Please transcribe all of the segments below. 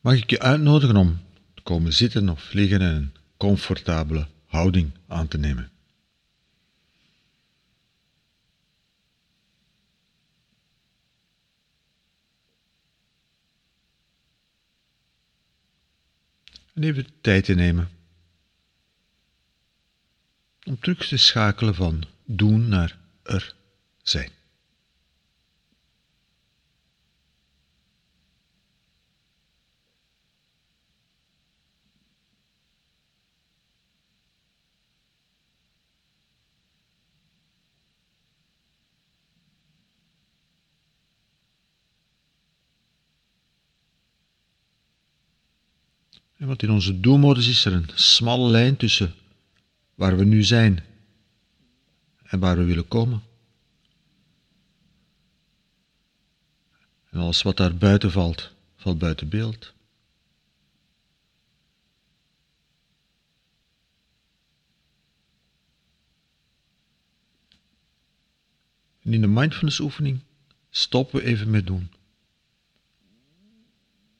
mag ik je uitnodigen om te komen zitten of liggen en een comfortabele houding aan te nemen. En even tijd te nemen om terug te schakelen van doen naar er zijn. Want in onze doelmodus is er een smalle lijn tussen waar we nu zijn en waar we willen komen. En alles wat daar buiten valt, valt buiten beeld. En in de mindfulness oefening stoppen we even met doen.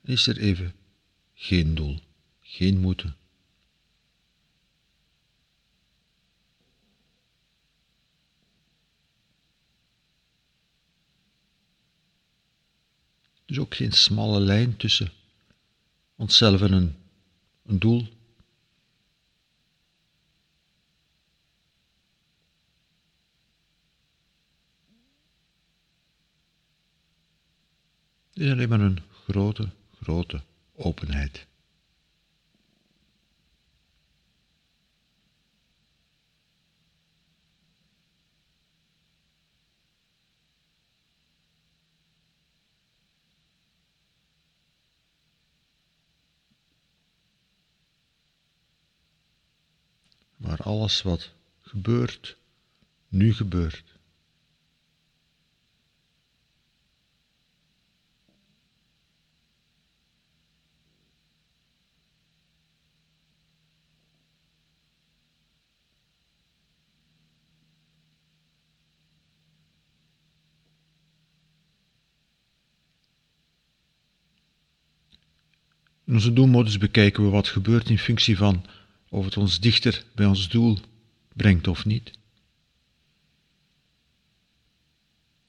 Is er even geen doel, geen moeten. Dus ook geen smalle lijn tussen onszelf en een, een doel. Het is alleen maar een grote, grote openheid. Alles wat gebeurt, nu gebeurt. In onze doelmodus bekijken we wat gebeurt in functie van of het ons dichter bij ons doel brengt of niet.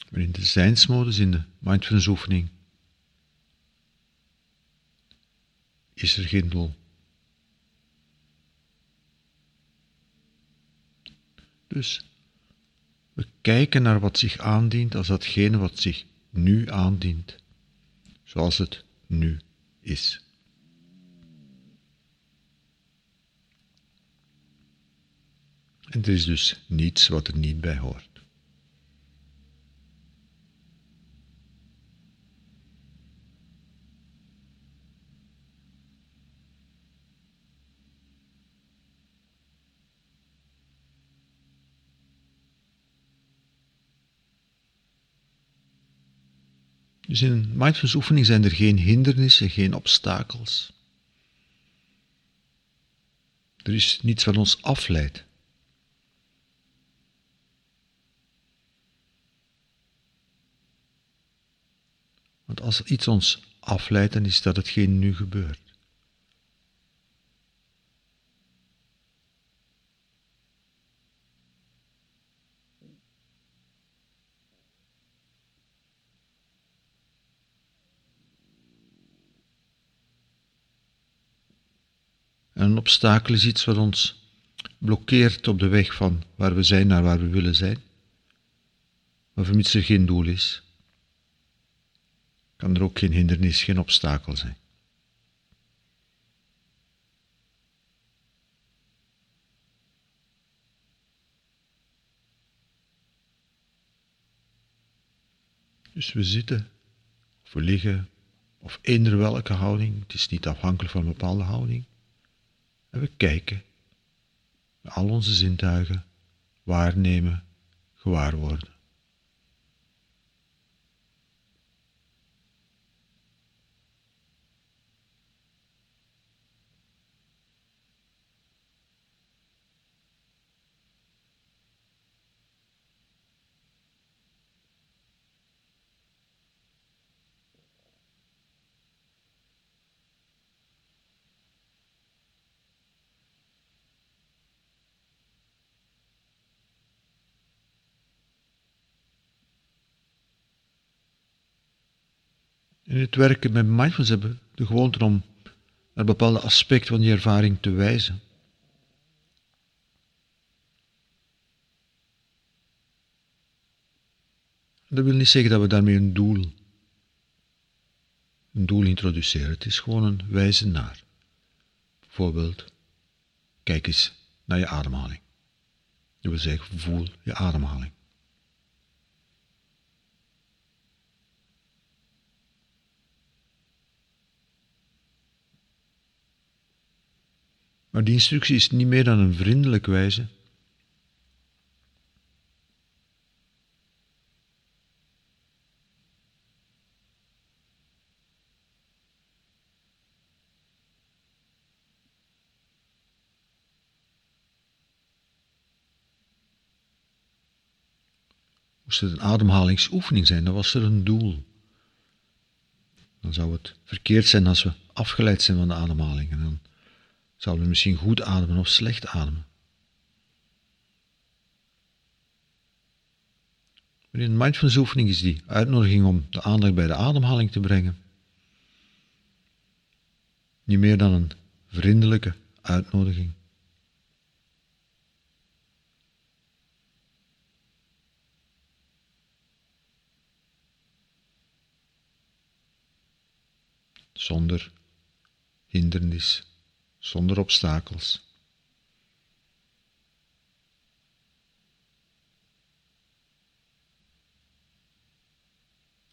Maar in de zijnsmodus, in de mindfulness oefening, is er geen doel. Dus we kijken naar wat zich aandient als datgene wat zich nu aandient, zoals het nu is. Er is dus niets wat er niet bij hoort. Dus in een mindfulness oefening zijn er geen hindernissen, geen obstakels. Er is niets wat ons afleidt. Want als iets ons afleidt, dan is dat hetgeen nu gebeurt. En een obstakel is iets wat ons blokkeert op de weg van waar we zijn naar waar we willen zijn. Maar vermits er geen doel is, kan er ook geen hindernis, geen obstakel zijn. Dus we zitten, of we liggen, of eender welke houding, het is niet afhankelijk van een bepaalde houding. En we kijken, met al onze zintuigen, waarnemen, gewaar worden. In het werken met mindfulness hebben de gewoonte om naar bepaalde aspecten van die ervaring te wijzen. Dat wil niet zeggen dat we daarmee een doel, een doel introduceren. Het is gewoon een wijzen naar. Bijvoorbeeld, kijk eens naar je ademhaling. Dat wil zeggen, voel je ademhaling. Maar die instructie is niet meer dan een vriendelijke wijze Moest het een ademhalingsoefening zijn, dan was er een doel. Dan zou het verkeerd zijn als we afgeleid zijn van de ademhaling. En dan zouden we misschien goed ademen of slecht ademen. Maar in een mindfulness oefening is die uitnodiging om de aandacht bij de ademhaling te brengen. Niet meer dan een vriendelijke uitnodiging. zonder hindernis, zonder obstakels.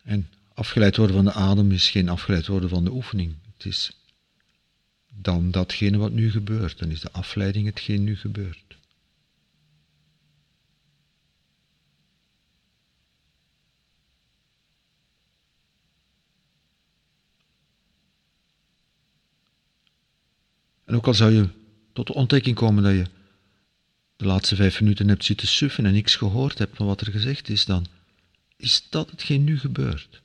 En afgeleid worden van de adem is geen afgeleid worden van de oefening. Het is dan datgene wat nu gebeurt. Dan is de afleiding hetgeen nu gebeurt. Ook al zou je tot de ontdekking komen dat je de laatste vijf minuten hebt zitten suffen en niks gehoord hebt van wat er gezegd is, dan is dat hetgeen nu gebeurt.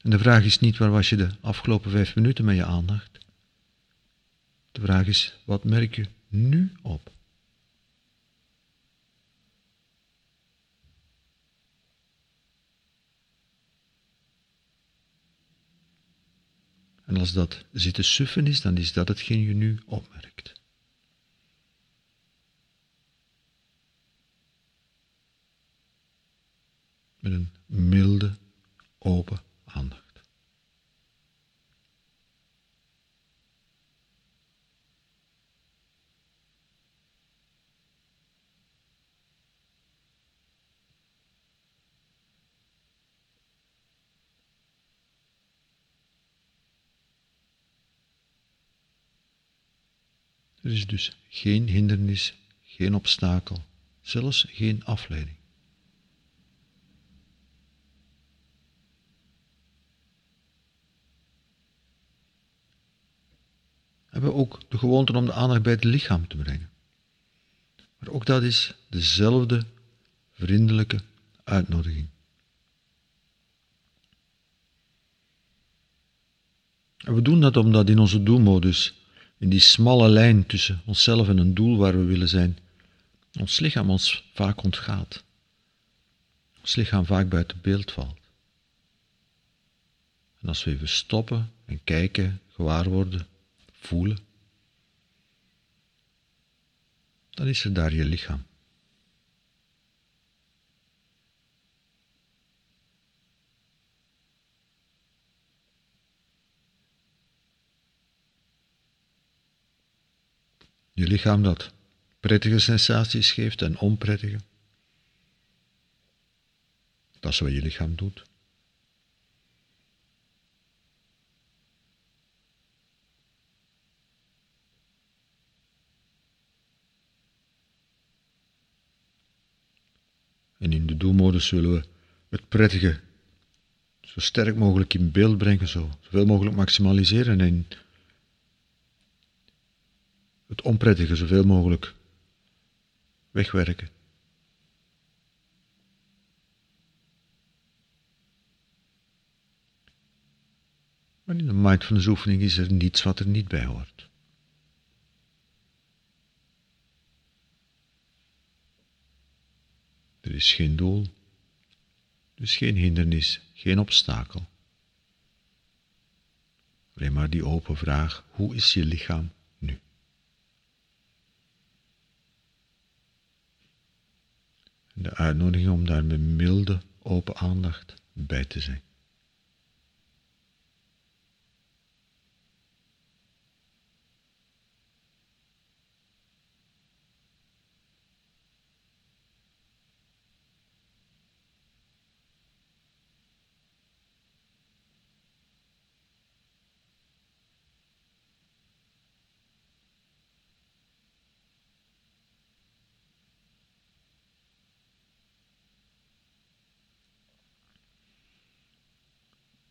En de vraag is niet waar was je de afgelopen vijf minuten met je aandacht. De vraag is, wat merk je nu op? Als dat zitten suffen is, dan is dat hetgeen je nu opmerkt. Met een milde, open aandacht. Er is dus geen hindernis, geen obstakel, zelfs geen afleiding. We hebben ook de gewoonte om de aandacht bij het lichaam te brengen. Maar ook dat is dezelfde vriendelijke uitnodiging. En we doen dat omdat in onze doelmodus in die smalle lijn tussen onszelf en een doel waar we willen zijn, ons lichaam ons vaak ontgaat. Ons lichaam vaak buiten beeld valt. En als we even stoppen en kijken, gewaar worden, voelen, dan is er daar je lichaam. Je lichaam dat prettige sensaties geeft en onprettige. Dat is wat je lichaam doet. En in de doelmodus zullen we het prettige zo sterk mogelijk in beeld brengen, zo, zoveel mogelijk maximaliseren en het onprettige zoveel mogelijk wegwerken. Maar in de mindfulness oefening is er niets wat er niet bij hoort. Er is geen doel, dus geen hindernis, geen obstakel, Alleen maar die open vraag, hoe is je lichaam De uitnodiging om daar met milde, open aandacht bij te zijn.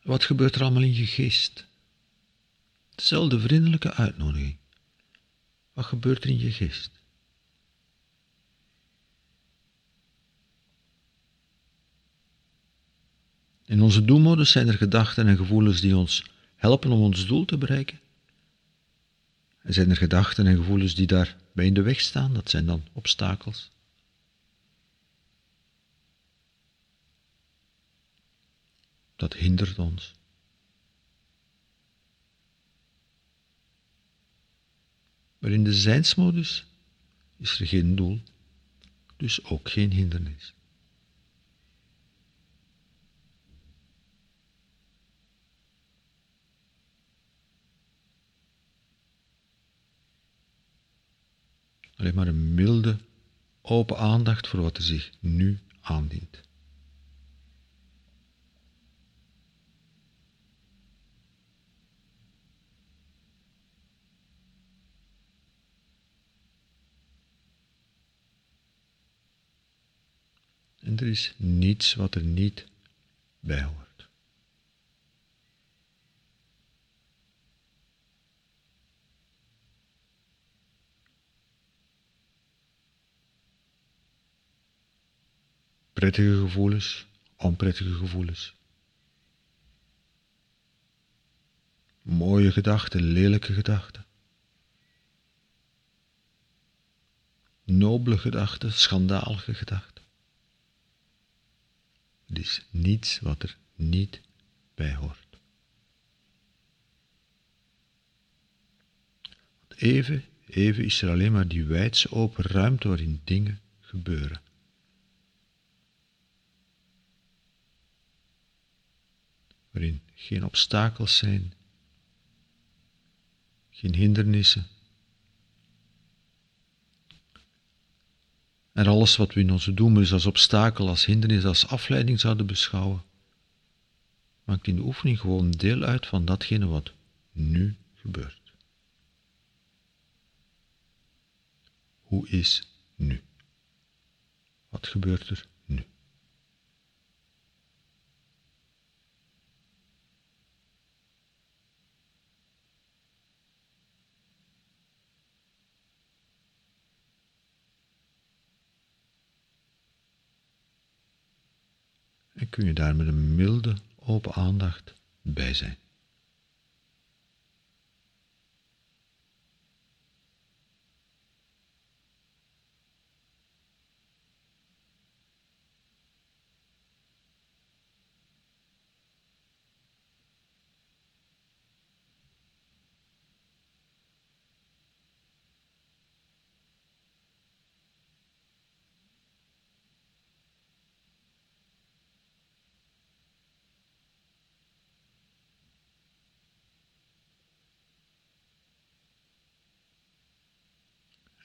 Wat gebeurt er allemaal in je geest? Dezelfde vriendelijke uitnodiging. Wat gebeurt er in je geest? In onze doelmodus zijn er gedachten en gevoelens die ons helpen om ons doel te bereiken. En zijn er gedachten en gevoelens die daarbij in de weg staan, dat zijn dan obstakels. Dat hindert ons. Maar in de zijnsmodus is er geen doel, dus ook geen hindernis. Alleen maar een milde, open aandacht voor wat er zich nu aandient. En er is niets wat er niet bij hoort. Prettige gevoelens, onprettige gevoelens. Mooie gedachten, lelijke gedachten. Nobele gedachten, schandalige gedachten. Is niets wat er niet bij hoort. Even, even is er alleen maar die wijdse open ruimte waarin dingen gebeuren. Waarin geen obstakels zijn, geen hindernissen en alles wat we in onze doen als obstakel, als hindernis, als afleiding zouden beschouwen, maakt in de oefening gewoon deel uit van datgene wat nu gebeurt. Hoe is nu? Wat gebeurt er kun je daar met een milde, open aandacht bij zijn.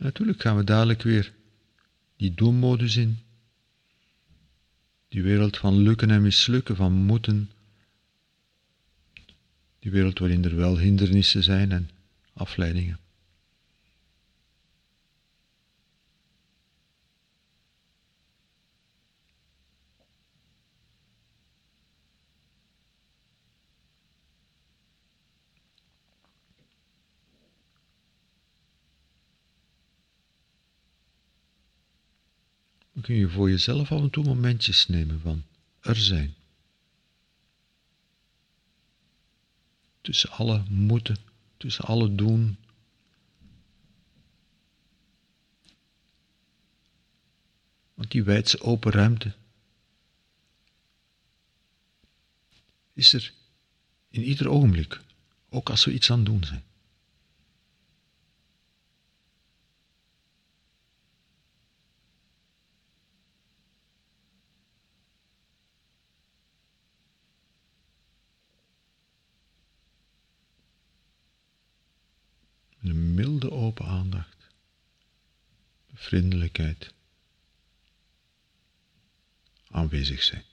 Natuurlijk gaan we dadelijk weer die doelmodus in. Die wereld van lukken en mislukken, van moeten. Die wereld waarin er wel hindernissen zijn en afleidingen. Kun je voor jezelf af en toe momentjes nemen van er zijn. Tussen alle moeten, tussen alle doen. Want die wijdse open ruimte is er in ieder ogenblik, ook als we iets aan het doen zijn. Vriendelijkheid, aanwezig zijn.